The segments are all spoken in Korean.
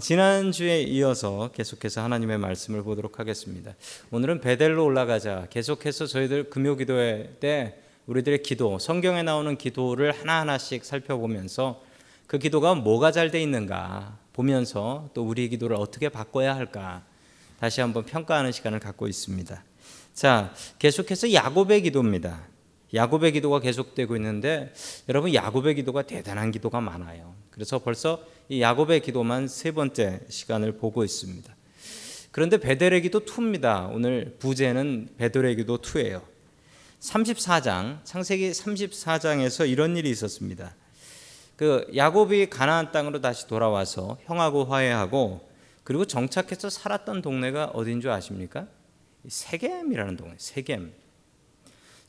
지난주에 이어서 계속해서 하나님의 말씀을 보도록 하겠습니다. 오늘은 베델로 올라가자. 계속해서 저희들 금요 기도회 때 우리들의 기도, 성경에 나오는 기도를 하나하나씩 살펴보면서 그 기도가 뭐가 잘 돼 있는가 보면서 또 우리 기도를 어떻게 바꿔야 할까 다시 한번 평가하는 시간을 갖고 있습니다. 자, 계속해서 야곱의 기도입니다. 야곱의 기도가 계속되고 있는데 여러분 야곱의 기도가 대단한 기도가 많아요. 그래서 벌써 이 야곱의 기도만 세 번째 시간을 보고 있습니다. 그런데 베델의 기도 2입니다. 오늘 부제는 베델의 기도 2예요. 34장 창세기 34장에서 이런 일이 있었습니다. 그 야곱이 가나안 땅으로 다시 돌아와서 형하고 화해하고 그리고 정착해서 살았던 동네가 어딘 줄 아십니까? 세겜이라는 동네. 세겜.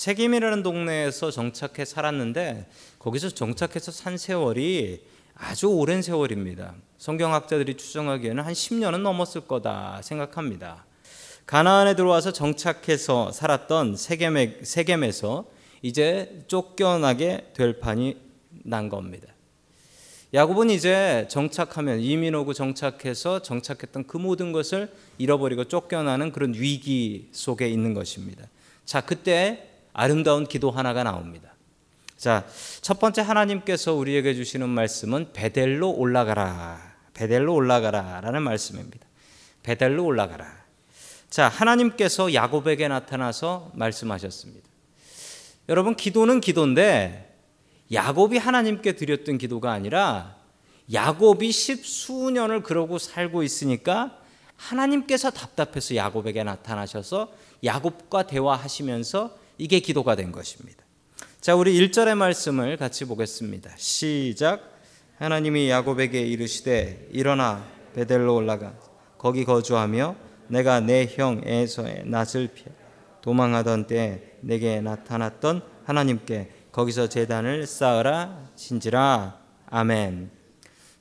세겜이라는 동네에서 정착해 살았는데 거기서 정착해서 산 세월이 아주 오랜 세월입니다. 성경학자들이 추정하기에는 한 10년은 넘었을 거다 생각합니다. 가나안에 들어와서 정착해서 살았던 세겜에, 세겜에서 이제 쫓겨나게 될 판이 난 겁니다. 야곱은 이제 정착하면 이민 오고 정착해서 정착했던 그 모든 것을 잃어버리고 쫓겨나는 그런 위기 속에 있는 것입니다. 자, 그때 아름다운 기도 하나가 나옵니다. 자, 첫 번째 하나님께서 우리에게 주시는 말씀은 베델로 올라가라. 베델로 올라가라라는 말씀입니다. 베델로 올라가라. 자, 하나님께서 야곱에게 나타나서 말씀하셨습니다. 여러분, 기도는 기도인데 야곱이 하나님께 드렸던 기도가 아니라 야곱이 십수년을 그러고 살고 있으니까 하나님께서 답답해서 야곱에게 나타나셔서 야곱과 대화하시면서 이게 기도가 된 것입니다. 자, 우리 1절의 말씀을 같이 보겠습니다. 시작. 하나님이 야곱에게 이르시되 일어나 베델로 올라가 거기 거주하며 내가 내 형 에서의 낯을 피해 도망하던 때 내게 나타났던 하나님께 거기서 재단을 쌓으라 진지라 아멘.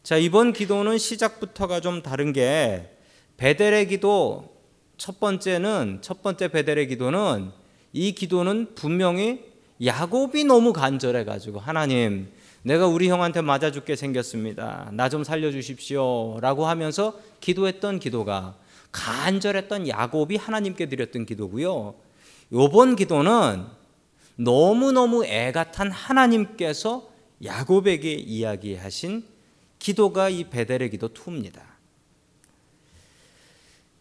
자 이번 기도는 시작부터가 좀 다른 게 베델의 기도 첫 번째는 첫 번째 베델의 기도는 이 기도는 분명히 야곱이 너무 간절해 가지고 하나님 내가 우리 형한테 맞아 죽게 생겼습니다. 나 좀 살려 주십시오라고 하면서 기도했던 기도가 간절했던 야곱이 하나님께 드렸던 기도고요. 요번 기도는 너무너무 애가 탄 하나님께서 야곱에게 이야기하신 기도가 이 베델의 기도 2입니다.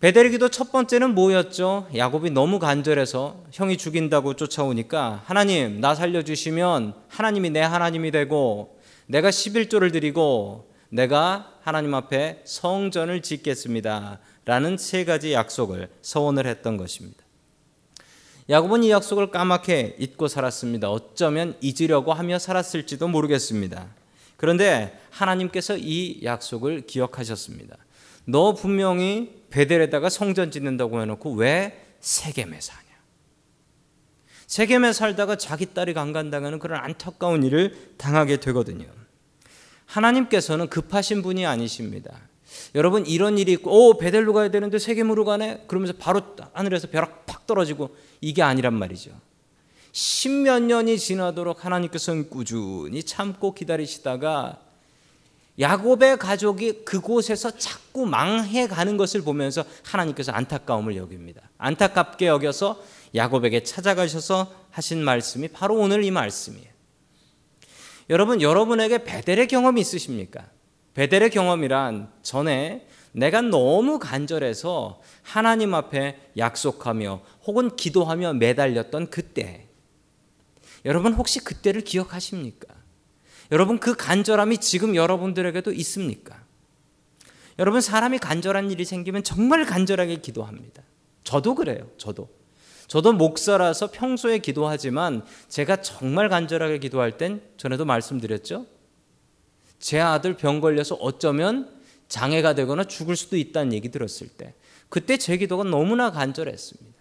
베델의 기도 첫 번째는 뭐였죠? 야곱이 너무 간절해서 형이 죽인다고 쫓아오니까 하나님 나 살려주시면 하나님이 내 하나님이 되고 내가 11조를 드리고 내가 하나님 앞에 성전을 짓겠습니다. 라는 세 가지 약속을 서원을 했던 것입니다. 야곱은 이 약속을 까맣게 잊고 살았습니다. 어쩌면 잊으려고 하며 살았을지도 모르겠습니다. 그런데 하나님께서 이 약속을 기억하셨습니다. 너 분명히 베델에다가 성전 짓는다고 해놓고 왜 세겜에 사냐? 세겜에 살다가 자기 딸이 강간당하는 그런 안타까운 일을 당하게 되거든요. 하나님께서는 급하신 분이 아니십니다. 여러분 이런 일이 있고 오 베델로 가야 되는데 세겜으로 가네 그러면서 바로 하늘에서 벼락 팍 떨어지고 이게 아니란 말이죠. 십몇 년이 지나도록 하나님께서는 꾸준히 참고 기다리시다가 야곱의 가족이 그곳에서 자꾸 망해 가는 것을 보면서 하나님께서 안타까움을 여깁니다. 안타깝게 여겨서 야곱에게 찾아가셔서 하신 말씀이 바로 오늘 이 말씀이에요. 여러분 여러분에게 베델의 경험이 있으십니까? 베델의 경험이란 전에 내가 너무 간절해서 하나님 앞에 약속하며 혹은 기도하며 매달렸던 그때. 여러분 혹시 그때를 기억하십니까? 여러분 그 간절함이 지금 여러분들에게도 있습니까? 여러분 사람이 간절한 일이 생기면 정말 간절하게 기도합니다. 저도 그래요. 저도. 저도 목사라서 평소에 기도하지만 제가 정말 간절하게 기도할 땐 전에도 말씀드렸죠. 제 아들 병 걸려서 어쩌면 장애가 되거나 죽을 수도 있다는 얘기 들었을 때 그때 제 기도가 너무나 간절했습니다.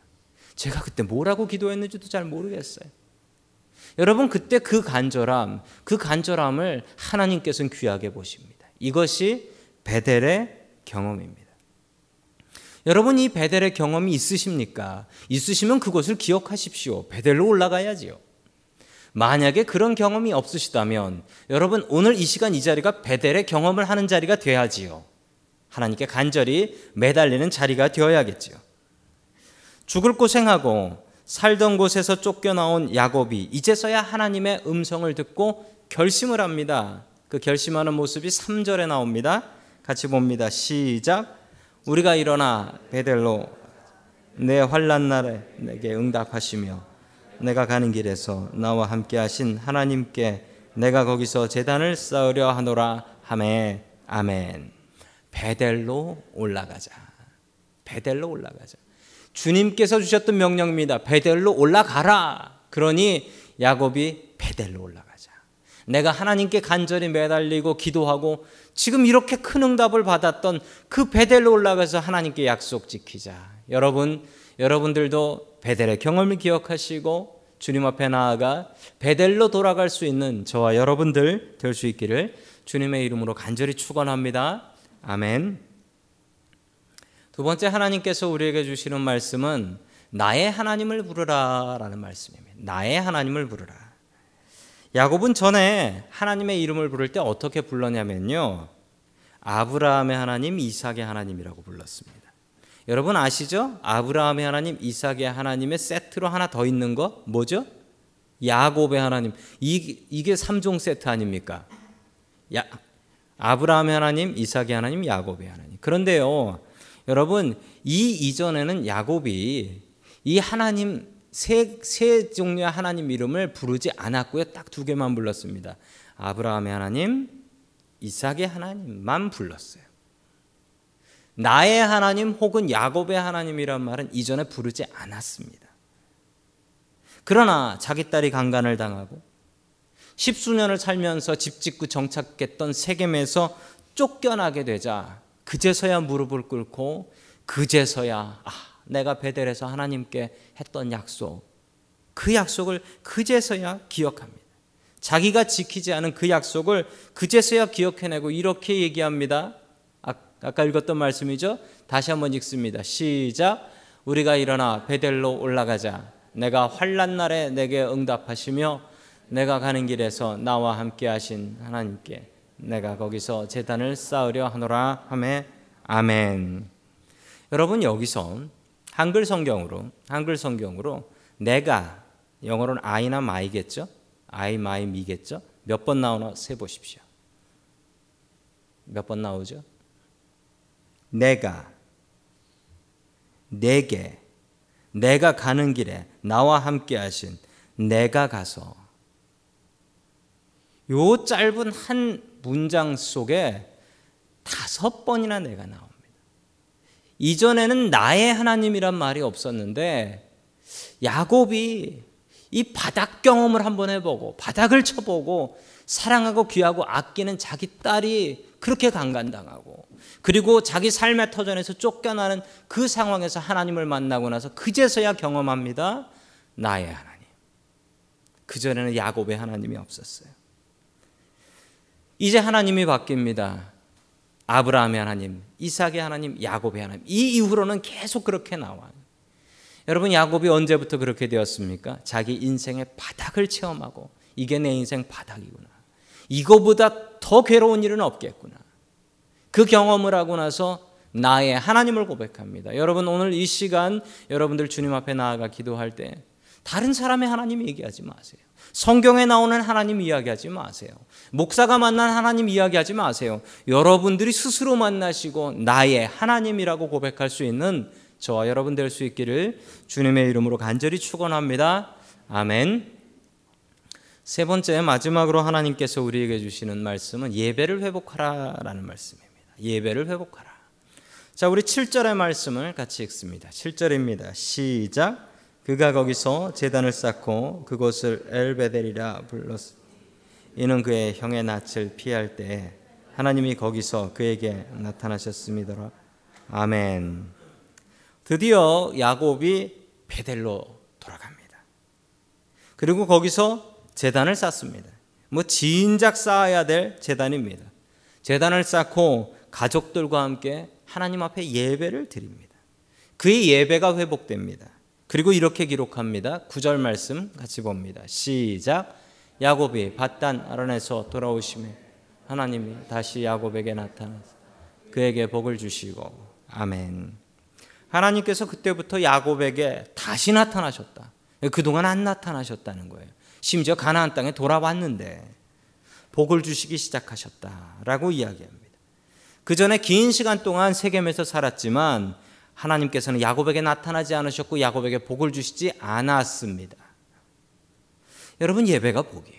제가 그때 뭐라고 기도했는지도 잘 모르겠어요. 여러분 그때 그 간절함, 그 간절함을 하나님께서는 귀하게 보십니다. 이것이 베델의 경험입니다. 여러분 이 베델의 경험이 있으십니까? 있으시면 그것을 기억하십시오. 베델로 올라가야지요. 만약에 그런 경험이 없으시다면 여러분 오늘 이 시간 이 자리가 베델의 경험을 하는 자리가 돼야지요. 하나님께 간절히 매달리는 자리가 되어야겠지요. 죽을 고생하고 살던 곳에서 쫓겨나온 야곱이 이제서야 하나님의 음성을 듣고 결심을 합니다. 그 결심하는 모습이 3절에 나옵니다. 같이 봅니다. 시작. 우리가 일어나 베델로 내 환란 날에 내게 응답하시며 내가 가는 길에서 나와 함께 하신 하나님께 내가 거기서 재단을 쌓으려 하노라 하매 아멘. 베델로 올라가자. 베델로 올라가자. 주님께서 주셨던 명령입니다. 베델로 올라가라. 그러니 야곱이 베델로 올라가자. 내가 하나님께 간절히 매달리고 기도하고 지금 이렇게 큰 응답을 받았던 그 베델로 올라가서 하나님께 약속 지키자. 여러분, 여러분들도 베델의 경험을 기억하시고 주님 앞에 나아가 베델로 돌아갈 수 있는 저와 여러분들 될 수 있기를 주님의 이름으로 간절히 축원합니다. 아멘. 두 번째 하나님께서 우리에게 주시는 말씀은 나의 하나님을 부르라라는 말씀입니다. 나의 하나님을 부르라. 야곱은 전에 하나님의 이름을 부를 때 어떻게 불렀냐면요. 아브라함의 하나님, 이삭의 하나님이라고 불렀습니다. 여러분 아시죠? 아브라함의 하나님, 이삭의 하나님의 세트로 하나 더 있는 거 뭐죠? 야곱의 하나님. 이, 이게 3종 세트 아닙니까? 야, 아브라함의 하나님, 이삭의 하나님, 야곱의 하나님. 그런데요. 여러분, 이 이전에는 야곱이 이 하나님 세, 세 종류의 하나님 이름을 부르지 않았고요. 딱 두 개만 불렀습니다. 아브라함의 하나님, 이삭의 하나님만 불렀어요. 나의 하나님 혹은 야곱의 하나님이란 말은 이전에 부르지 않았습니다. 그러나 자기 딸이 강간을 당하고 십수년을 살면서 집 짓고 정착했던 세겜에서 쫓겨나게 되자 그제서야 무릎을 꿇고 그제서야 아, 내가 베델에서 하나님께 했던 약속 그 약속을 그제서야 기억합니다. 자기가 지키지 않은 그 약속을 그제서야 기억해내고 이렇게 얘기합니다. 아까 읽었던 말씀이죠. 다시 한번 읽습니다. 시작. 우리가 일어나 베델로 올라가자. 내가 환란 날에 내게 응답하시며 내가 가는 길에서 나와 함께 하신 하나님께 내가 거기서 재단을 쌓으려 하노라 하매 아멘. 여러분 여기서 한글 성경으로 한글 성경으로 내가 영어로는 I나 my겠죠? I, my, me겠죠? 몇 번 나오나 세 보십시오. 몇 번 나오죠? 내가 내게 내가 가는 길에 나와 함께 하신 내가 가서 요 짧은 한 문장 속에 다섯 번이나 내가 나옵니다. 이전에는 나의 하나님이란 말이 없었는데 야곱이 이 바닥 경험을 한번 해보고 바닥을 쳐보고 사랑하고 귀하고 아끼는 자기 딸이 그렇게 강간당하고 그리고 자기 삶의 터전에서 쫓겨나는 그 상황에서 하나님을 만나고 나서 그제서야 경험합니다. 나의 하나님. 그전에는 야곱의 하나님이 없었어요. 이제 하나님이 바뀝니다. 아브라함의 하나님, 이삭의 하나님, 야곱의 하나님. 이 이후로는 계속 그렇게 나와요. 여러분 야곱이 언제부터 그렇게 되었습니까? 자기 인생의 바닥을 체험하고 이게 내 인생 바닥이구나. 이거보다 더 괴로운 일은 없겠구나. 그 경험을 하고 나서 나의 하나님을 고백합니다. 여러분 오늘 이 시간 여러분들 주님 앞에 나아가 기도할 때 다른 사람의 하나님 얘기하지 마세요. 성경에 나오는 하나님 이야기하지 마세요. 목사가 만난 하나님 이야기하지 마세요. 여러분들이 스스로 만나시고 나의 하나님이라고 고백할 수 있는 저와 여러분 될 수 있기를 주님의 이름으로 간절히 축원합니다. 아멘. 세 번째 마지막으로 하나님께서 우리에게 주시는 말씀은 예배를 회복하라라는 말씀입니다. 예배를 회복하라. 자, 우리 7절의 말씀을 같이 읽습니다. 7절입니다. 시작. 그가 거기서 제단을 쌓고 그곳을 엘베델이라 불렀. 이는 그의 형의 낯을 피할 때 하나님이 거기서 그에게 나타나셨습니다. 아멘. 드디어 야곱이 베델로 돌아갑니다. 그리고 거기서 재단을 쌓습니다. 뭐 진작 쌓아야 될 재단입니다. 재단을 쌓고 가족들과 함께 하나님 앞에 예배를 드립니다. 그의 예배가 회복됩니다. 그리고 이렇게 기록합니다. 9절 말씀 같이 봅니다. 시작. 야곱이 바단 아란에서 돌아오시며 하나님이 다시 야곱에게 나타나서 그에게 복을 주시고 아멘. 하나님께서 그때부터 야곱에게 다시 나타나셨다. 그동안 안 나타나셨다는 거예요. 심지어 가나안 땅에 돌아왔는데 복을 주시기 시작하셨다라고 이야기합니다. 그 전에 긴 시간 동안 세겜에서 살았지만 하나님께서는 야곱에게 나타나지 않으셨고 야곱에게 복을 주시지 않았습니다. 여러분 예배가 복이에요.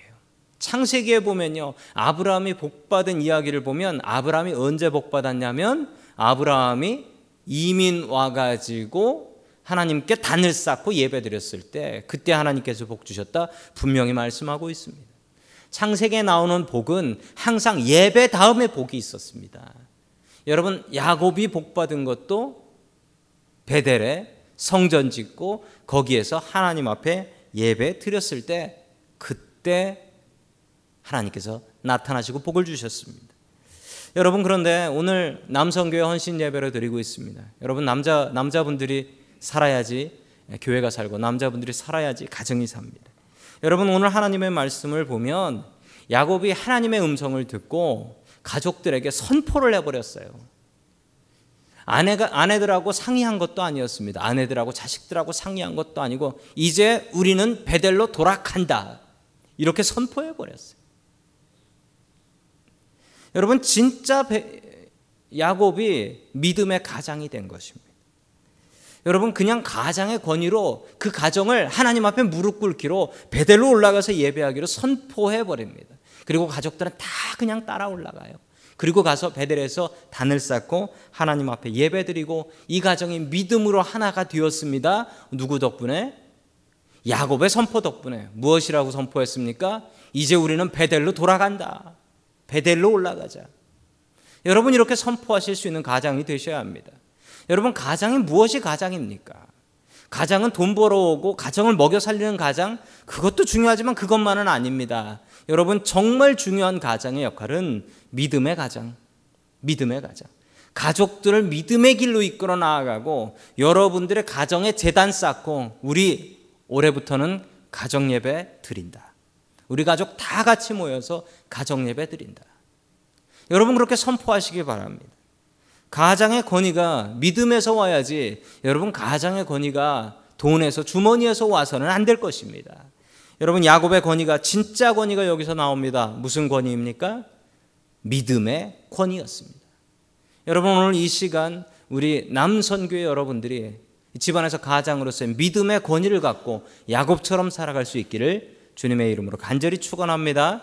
창세기에 보면요. 아브라함이 복받은 이야기를 보면 아브라함이 언제 복받았냐면 아브라함이 이민 와가지고 하나님께 단을 쌓고 예배 드렸을 때 그때 하나님께서 복 주셨다 분명히 말씀하고 있습니다. 창세기에 나오는 복은 항상 예배 다음에 복이 있었습니다. 여러분 야곱이 복 받은 것도 베델에 성전 짓고 거기에서 하나님 앞에 예배 드렸을 때 그때 하나님께서 나타나시고 복을 주셨습니다. 여러분 그런데 오늘 남성교회 헌신 예배를 드리고 있습니다. 여러분 남자 남자분들이 살아야지 교회가 살고 남자분들이 살아야지 가정이 삽니다. 여러분 오늘 하나님의 말씀을 보면 야곱이 하나님의 음성을 듣고 가족들에게 선포를 해버렸어요. 아내가 아내들하고 상의한 것도 아니었습니다. 아내들하고 자식들하고 상의한 것도 아니고 이제 우리는 베델로 돌아간다. 이렇게 선포해 버렸어요. 여러분 진짜 야곱이 믿음의 가장이 된 것입니다. 여러분 그냥 가장의 권위로 그 가정을 하나님 앞에 무릎 꿇기로 베델로 올라가서 예배하기로 선포해 버립니다. 그리고 가족들은 다 그냥 따라 올라가요. 그리고 가서 베델에서 단을 쌓고 하나님 앞에 예배드리고 이 가정이 믿음으로 하나가 되었습니다. 누구 덕분에? 야곱의 선포 덕분에 무엇이라고 선포했습니까? 이제 우리는 베델로 돌아간다. 베델로 올라가자. 여러분 이렇게 선포하실 수 있는 가장이 되셔야 합니다. 여러분 가장이 무엇이 가장입니까? 가장은 돈 벌어오고 가정을 먹여 살리는 가장 그것도 중요하지만 그것만은 아닙니다. 여러분 정말 중요한 가장의 역할은 믿음의 가장, 믿음의 가장. 가족들을 믿음의 길로 이끌어 나아가고 여러분들의 가정에 재단 쌓고 우리 올해부터는 가정 예배 드린다. 우리 가족 다 같이 모여서 가정 예배 드린다. 여러분 그렇게 선포하시기 바랍니다. 가장의 권위가 믿음에서 와야지 여러분 가장의 권위가 돈에서 주머니에서 와서는 안 될 것입니다. 여러분 야곱의 권위가 진짜 권위가 여기서 나옵니다. 무슨 권위입니까? 믿음의 권위였습니다. 여러분 오늘 이 시간 우리 남선교회 여러분들이 집안에서 가장으로서의 믿음의 권위를 갖고 야곱처럼 살아갈 수 있기를 주님의 이름으로 간절히 축원합니다.